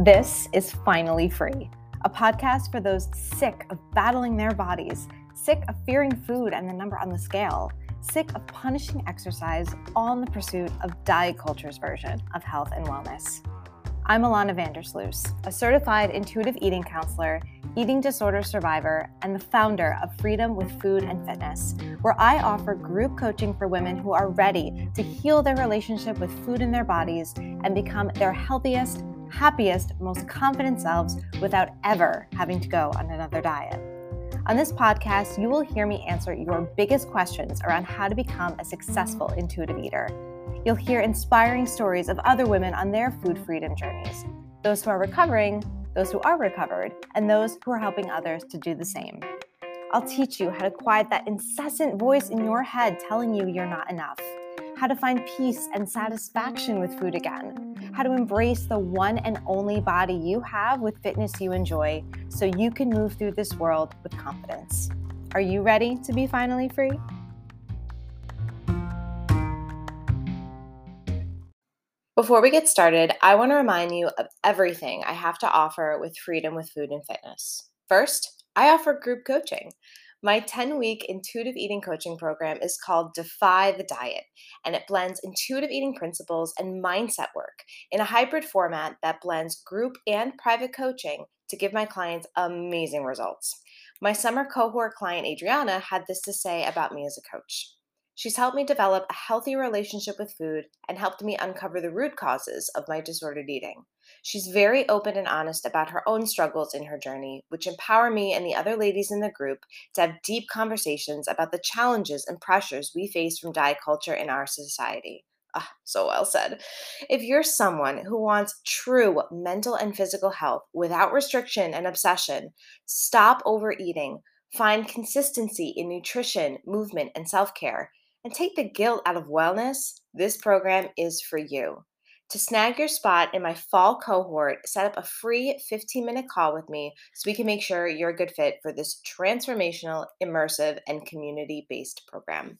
This is Finally Free, a podcast for those sick of battling their bodies, sick of fearing food and the number on the scale, sick of punishing exercise, all in the pursuit of diet culture's version of health and wellness. I'm Alana Vandersloos, a certified intuitive eating counselor, eating disorder survivor, and the founder of Freedom with Food and Fitness, where I offer group coaching for women who are ready to heal their relationship with food in their bodies and become their healthiest, happiest, most confident selves without ever having to go on another diet. On this podcast, you will hear me answer your biggest questions around how to become a successful intuitive eater You'll hear inspiring stories of other women on their food freedom journeys those who are recovering, those who are recovered, and those who are helping others to do the same. I'll teach you how to quiet that incessant voice in your head telling you you're not enough, how to find peace and satisfaction with food again, how to embrace the one and only body you have with fitness you enjoy so you can move through this world with confidence. Are you ready to be finally free? Before we get started, I want to remind you of everything I have to offer with Freedom with Food and Fitness. First, I offer group coaching. My 10 week intuitive eating coaching program is called Defy the Diet, and it blends intuitive eating principles and mindset work in a hybrid format that blends group and private coaching to give my clients amazing results. My summer cohort client, Adriana, had this to say about me as a coach. She's helped me develop a healthy relationship with food and helped me uncover the root causes of my disordered eating. She's very open and honest about her own struggles in her journey, which empower me and the other ladies in the group to have deep conversations about the challenges and pressures we face from diet culture in our society. Ah, so well said. If you're someone who wants true mental and physical health without restriction and obsession, stop overeating, find consistency in nutrition, movement, and self care and take the guilt out of wellness, this program is for you. To snag your spot in my fall cohort, set up a free 15 minute call with me so we can make sure you're a good fit for this transformational, immersive, and community based program.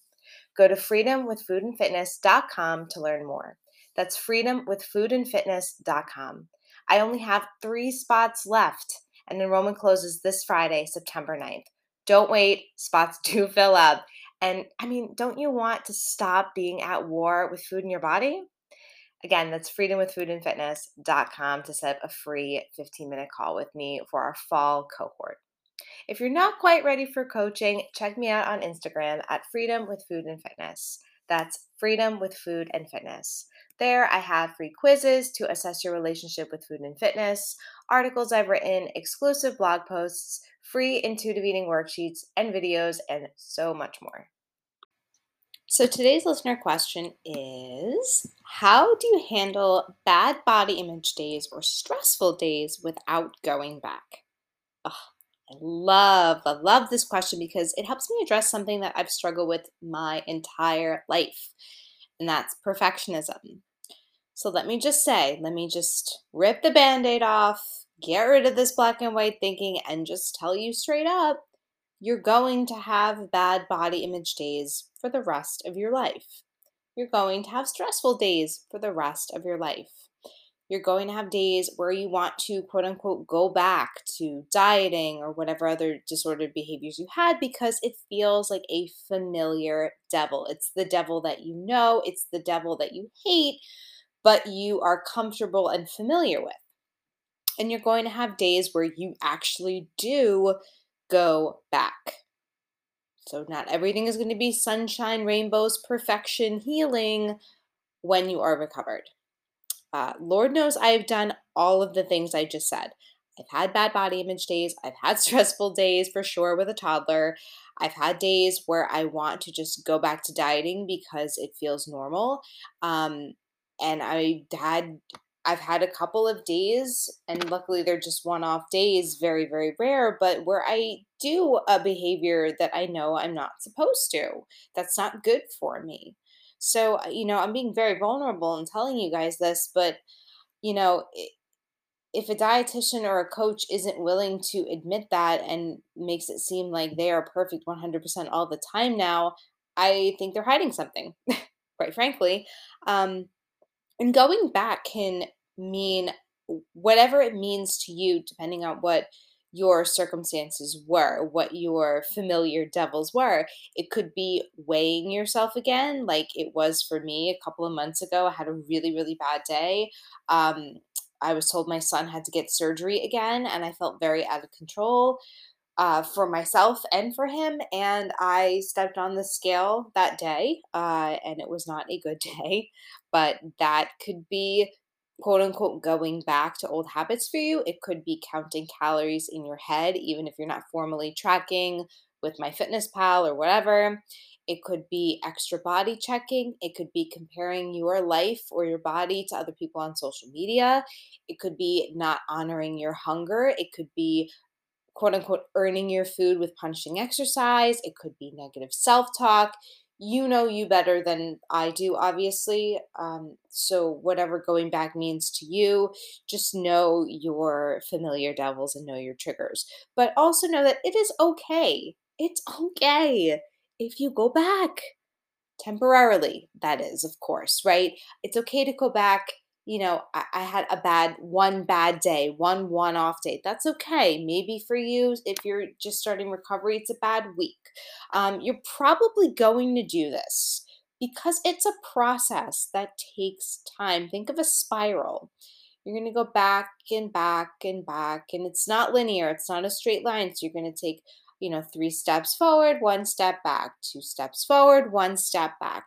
Go to freedomwithfoodandfitness.com to learn more. That's freedomwithfoodandfitness.com. I only have three spots left, and enrollment closes this Friday, September 9th. Don't wait, spots do fill up. And I mean, don't you want to stop being at war with food in your body? Again, that's freedomwithfoodandfitness.com to set up a free 15 minute call with me for our fall cohort. If you're not quite ready for coaching, check me out on Instagram at Freedom with Food and Fitness. That's Freedom with Food and Fitness. There, I have free quizzes to assess your relationship with food and fitness, articles I've written, exclusive blog posts, free intuitive eating worksheets and videos, and so much more. So today's listener question is How do you handle bad body image days or stressful days without going back? Oh, I love, I love this question because it helps me address something that I've struggled with my entire life, and that's perfectionism. So let me just say, let me just rip the band aid off, get rid of this black and white thinking, and just tell you straight up you're going to have bad body image days for the rest of your life. You're going to have stressful days for the rest of your life. You're going to have days where you want to, quote unquote, go back to dieting or whatever other disordered behaviors you had because it feels like a familiar devil. It's the devil that you know, it's the devil that you hate, but you are comfortable and familiar with. And you're going to have days where you actually do go back. So, not everything is going to be sunshine, rainbows, perfection, healing when you are recovered. Uh, Lord knows I've done all of the things I just said. I've had bad body image days. I've had stressful days for sure with a toddler. I've had days where I want to just go back to dieting because it feels normal. Um, and I had I've had a couple of days, and luckily they're just one off days, very, very rare, but where I do a behavior that I know I'm not supposed to. That's not good for me. So, uh, you know, I'm being very vulnerable and telling you guys this, but, you know, if a dietitian or a coach isn't willing to admit that and makes it seem like they are perfect 100% all the time now, I think they're hiding something, quite frankly. Um, and going back can mean whatever it means to you, depending on what your circumstances were, what your familiar devils were. It could be weighing yourself again, like it was for me a couple of months ago. I had a really, really bad day. Um, I was told my son had to get surgery again, and I felt very out of control uh, for myself and for him. And I stepped on the scale that day, uh, and it was not a good day, but that could be quote unquote going back to old habits for you. It could be counting calories in your head, even if you're not formally tracking with MyFitnessPal or whatever. It could be extra body checking. It could be comparing your life or your body to other people on social media. It could be not honoring your hunger. It could be quote unquote earning your food with punishing exercise. It could be negative self talk you know you better than I do, obviously. Um, so, whatever going back means to you, just know your familiar devils and know your triggers. But also know that it is okay. It's okay if you go back temporarily, that is, of course, right? It's okay to go back you know, I, I, had a bad one bad day, one one off day. That's okay. Maybe for you, if you're just starting recovery, it's a bad week. Um, you're probably going to do this because it's a process that takes time. Think of a spiral. You're going to go back and back and back, and it's not linear, it's not a straight line. So you're going to take you know, three steps forward, one step back, two steps forward, one step back.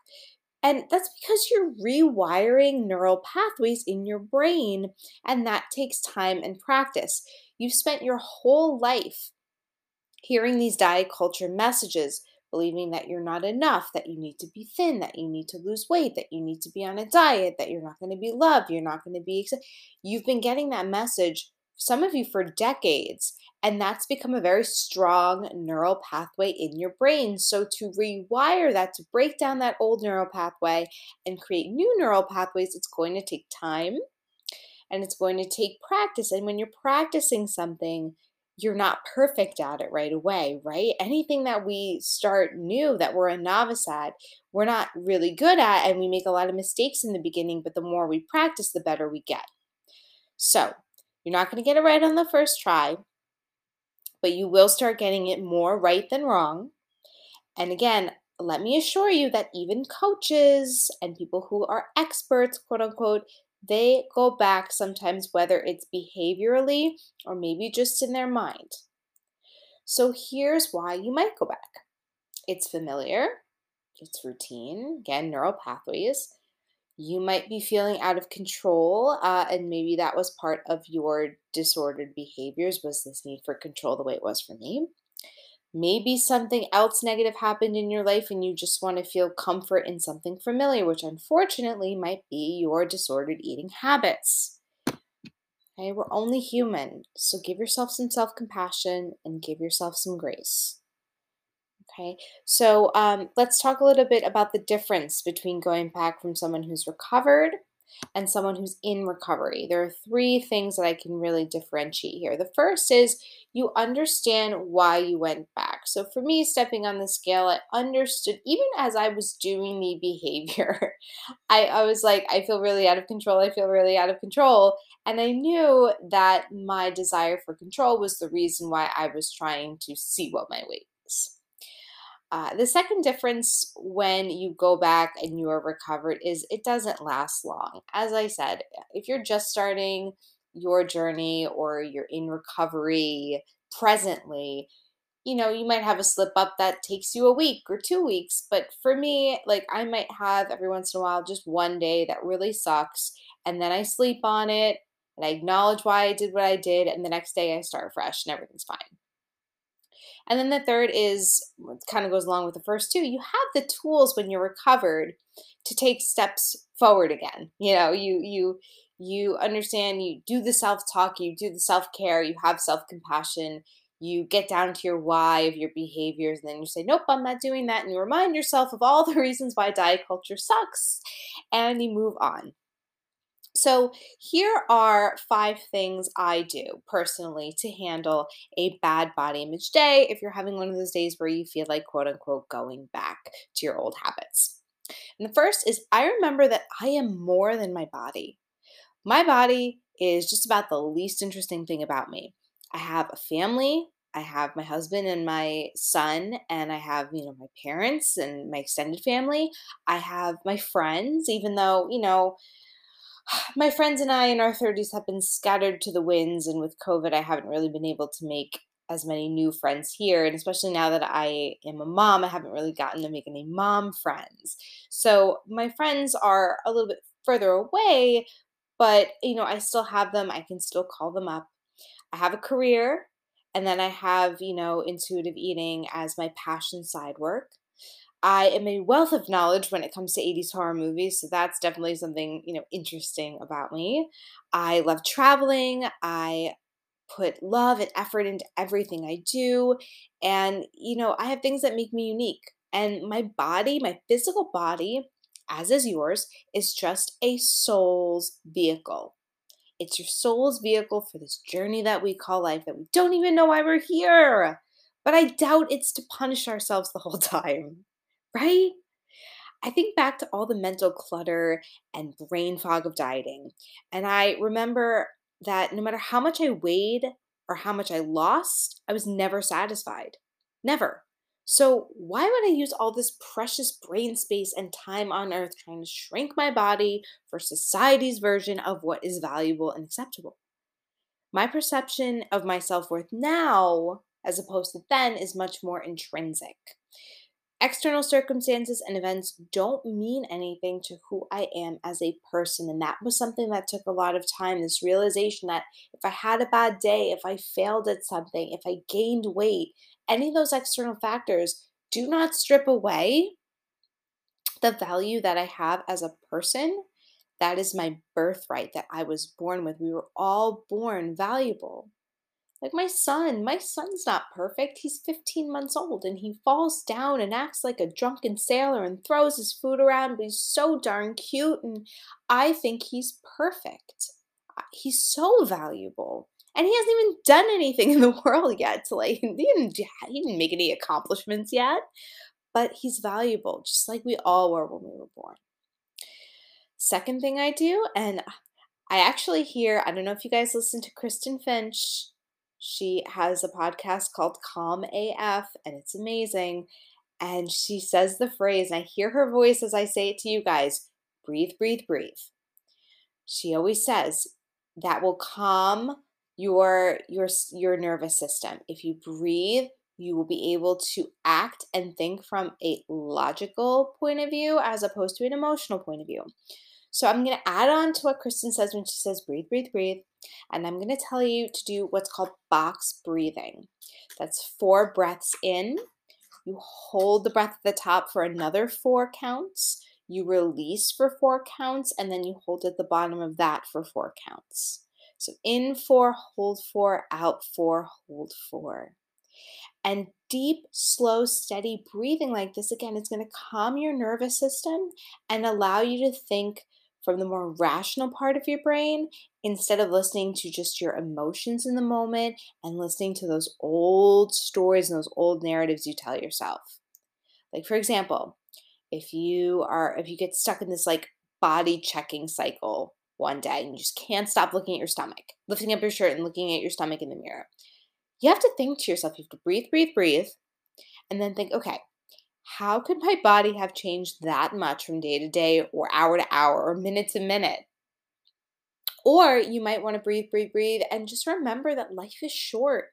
And that's because you're rewiring neural pathways in your brain, and that takes time and practice. You've spent your whole life hearing these diet culture messages, believing that you're not enough, that you need to be thin, that you need to lose weight, that you need to be on a diet, that you're not going to be loved, you're not going to be. You've been getting that message, some of you for decades. And that's become a very strong neural pathway in your brain. So, to rewire that, to break down that old neural pathway and create new neural pathways, it's going to take time and it's going to take practice. And when you're practicing something, you're not perfect at it right away, right? Anything that we start new that we're a novice at, we're not really good at, and we make a lot of mistakes in the beginning, but the more we practice, the better we get. So, you're not going to get it right on the first try, but you will start getting it more right than wrong. And again, let me assure you that even coaches and people who are experts, quote unquote, they go back sometimes, whether it's behaviorally or maybe just in their mind. So here's why you might go back it's familiar, it's routine, again, neural pathways you might be feeling out of control uh, and maybe that was part of your disordered behaviors was this need for control the way it was for me. Maybe something else negative happened in your life and you just want to feel comfort in something familiar which unfortunately might be your disordered eating habits. Okay we're only human so give yourself some self-compassion and give yourself some grace Okay, so um, let's talk a little bit about the difference between going back from someone who's recovered and someone who's in recovery. There are three things that I can really differentiate here. The first is you understand why you went back. So for me, stepping on the scale, I understood, even as I was doing the behavior, I, I was like, I feel really out of control. I feel really out of control. And I knew that my desire for control was the reason why I was trying to see what my weight. Uh, the second difference when you go back and you are recovered is it doesn't last long. As I said, if you're just starting your journey or you're in recovery presently, you know, you might have a slip up that takes you a week or two weeks. But for me, like I might have every once in a while just one day that really sucks. And then I sleep on it and I acknowledge why I did what I did. And the next day I start fresh and everything's fine. And then the third is kind of goes along with the first two. You have the tools when you're recovered to take steps forward again. You know, you you you understand, you do the self-talk, you do the self-care, you have self-compassion, you get down to your why of your behaviors, and then you say, Nope, I'm not doing that. And you remind yourself of all the reasons why diet culture sucks, and you move on. So, here are five things I do personally to handle a bad body image day if you're having one of those days where you feel like, quote unquote, going back to your old habits. And the first is I remember that I am more than my body. My body is just about the least interesting thing about me. I have a family, I have my husband and my son, and I have, you know, my parents and my extended family. I have my friends, even though, you know, my friends and I in our 30s have been scattered to the winds, and with COVID, I haven't really been able to make as many new friends here. And especially now that I am a mom, I haven't really gotten to make any mom friends. So my friends are a little bit further away, but you know, I still have them. I can still call them up. I have a career, and then I have, you know, intuitive eating as my passion side work. I am a wealth of knowledge when it comes to 80s horror movies, so that's definitely something, you know, interesting about me. I love traveling. I put love and effort into everything I do, and you know, I have things that make me unique. And my body, my physical body, as is yours, is just a soul's vehicle. It's your soul's vehicle for this journey that we call life that we don't even know why we're here. But I doubt it's to punish ourselves the whole time right? I think back to all the mental clutter and brain fog of dieting. And I remember that no matter how much I weighed or how much I lost, I was never satisfied. Never. So, why would I use all this precious brain space and time on earth trying to shrink my body for society's version of what is valuable and acceptable? My perception of my self worth now, as opposed to then, is much more intrinsic. External circumstances and events don't mean anything to who I am as a person. And that was something that took a lot of time. This realization that if I had a bad day, if I failed at something, if I gained weight, any of those external factors do not strip away the value that I have as a person. That is my birthright that I was born with. We were all born valuable. Like my son, my son's not perfect. He's 15 months old and he falls down and acts like a drunken sailor and throws his food around, but he's so darn cute and I think he's perfect. He's so valuable. And he hasn't even done anything in the world yet to like he didn't, he didn't make any accomplishments yet, but he's valuable just like we all were when we were born. Second thing I do and I actually hear, I don't know if you guys listen to Kristen Finch she has a podcast called Calm AF, and it's amazing. And she says the phrase, and I hear her voice as I say it to you guys breathe, breathe, breathe. She always says that will calm your your your nervous system. If you breathe, you will be able to act and think from a logical point of view as opposed to an emotional point of view. So I'm going to add on to what Kristen says when she says breathe, breathe, breathe. And I'm going to tell you to do what's called box breathing. That's four breaths in. You hold the breath at the top for another four counts. You release for four counts, and then you hold at the bottom of that for four counts. So in four, hold four, out four, hold four. And deep, slow, steady breathing like this, again, it's going to calm your nervous system and allow you to think from the more rational part of your brain instead of listening to just your emotions in the moment and listening to those old stories and those old narratives you tell yourself. Like, for example, if you are, if you get stuck in this like body checking cycle one day and you just can't stop looking at your stomach, lifting up your shirt and looking at your stomach in the mirror, you have to think to yourself, you have to breathe, breathe, breathe, and then think, okay, how could my body have changed that much from day to day or hour to hour or minute to minute? Or you might want to breathe, breathe, breathe, and just remember that life is short.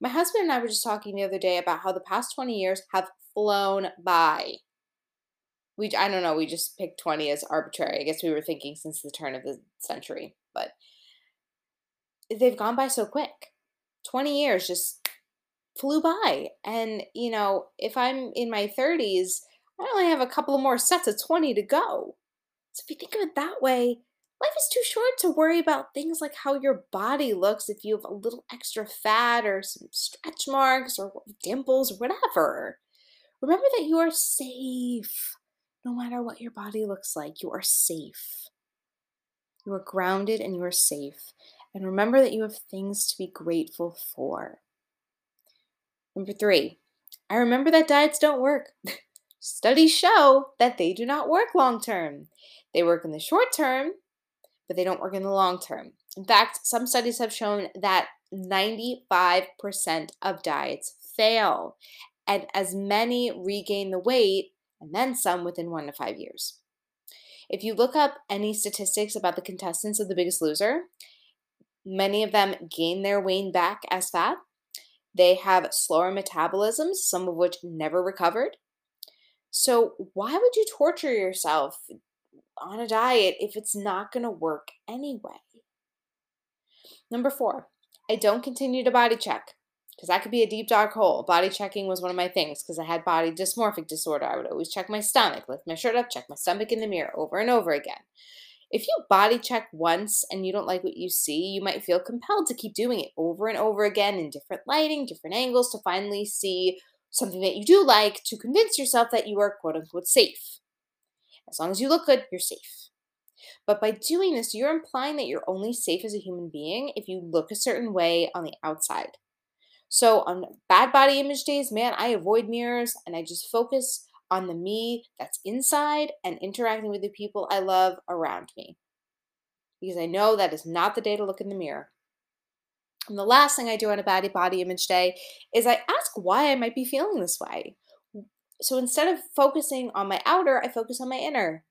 My husband and I were just talking the other day about how the past 20 years have flown by. We, I don't know, we just picked 20 as arbitrary. I guess we were thinking since the turn of the century, but they've gone by so quick. 20 years just flew by. And, you know, if I'm in my 30s, I only have a couple more sets of 20 to go. So if you think of it that way, life is too short to worry about things like how your body looks if you have a little extra fat or some stretch marks or dimples or whatever. Remember that you are safe no matter what your body looks like. You are safe. You are grounded and you are safe. And remember that you have things to be grateful for. Number three, I remember that diets don't work. Studies show that they do not work long term. They work in the short term, but they don't work in the long term. In fact, some studies have shown that 95% of diets fail, and as many regain the weight and then some within one to five years. If you look up any statistics about the contestants of The Biggest Loser, many of them gain their weight back as fat. They have slower metabolisms, some of which never recovered. So, why would you torture yourself on a diet if it's not going to work anyway? Number four, I don't continue to body check because that could be a deep dark hole. Body checking was one of my things because I had body dysmorphic disorder. I would always check my stomach, lift my shirt up, check my stomach in the mirror over and over again. If you body check once and you don't like what you see, you might feel compelled to keep doing it over and over again in different lighting, different angles to finally see something that you do like to convince yourself that you are quote unquote safe. As long as you look good, you're safe. But by doing this, you're implying that you're only safe as a human being if you look a certain way on the outside. So on bad body image days, man, I avoid mirrors and I just focus on the me that's inside and interacting with the people I love around me. Because I know that is not the day to look in the mirror. And the last thing I do on a bad body image day is I ask why I might be feeling this way. So instead of focusing on my outer, I focus on my inner.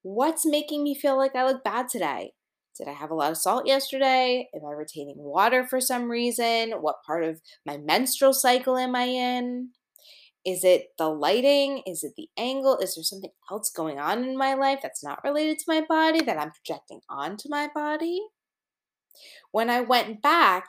What's making me feel like I look bad today? Did I have a lot of salt yesterday? Am I retaining water for some reason? What part of my menstrual cycle am I in? Is it the lighting? Is it the angle? Is there something else going on in my life that's not related to my body that I'm projecting onto my body? When I went back,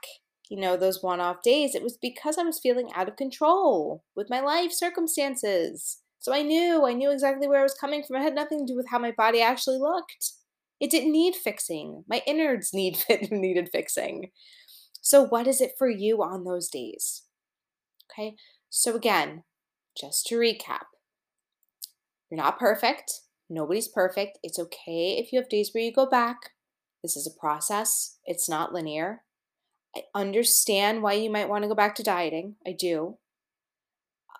you know, those one off days, it was because I was feeling out of control with my life circumstances. So I knew, I knew exactly where I was coming from. It had nothing to do with how my body actually looked. It didn't need fixing. My innards need needed fixing. So what is it for you on those days? Okay. So again, just to recap, you're not perfect. Nobody's perfect. It's okay if you have days where you go back. This is a process, it's not linear. I understand why you might want to go back to dieting. I do.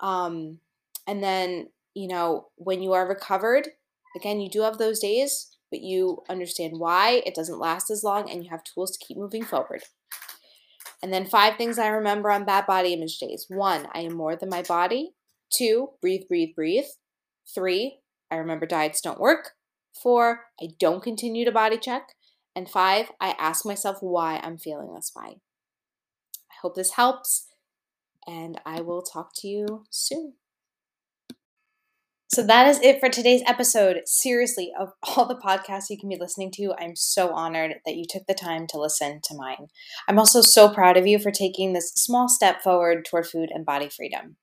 Um, and then, you know, when you are recovered, again, you do have those days, but you understand why it doesn't last as long and you have tools to keep moving forward. And then five things I remember on bad body image days. One, I am more than my body. Two, breathe, breathe, breathe. Three, I remember diets don't work. Four, I don't continue to body check. And five, I ask myself why I'm feeling this way. I hope this helps, and I will talk to you soon. So that is it for today's episode. Seriously, of all the podcasts you can be listening to, I'm so honored that you took the time to listen to mine. I'm also so proud of you for taking this small step forward toward food and body freedom.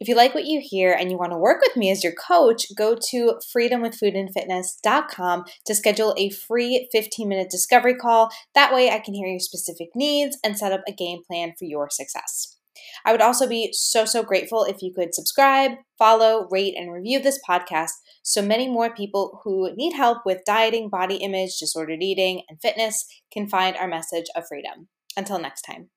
If you like what you hear and you want to work with me as your coach, go to freedomwithfoodandfitness.com to schedule a free 15 minute discovery call. That way, I can hear your specific needs and set up a game plan for your success. I would also be so, so grateful if you could subscribe, follow, rate, and review this podcast so many more people who need help with dieting, body image, disordered eating, and fitness can find our message of freedom. Until next time.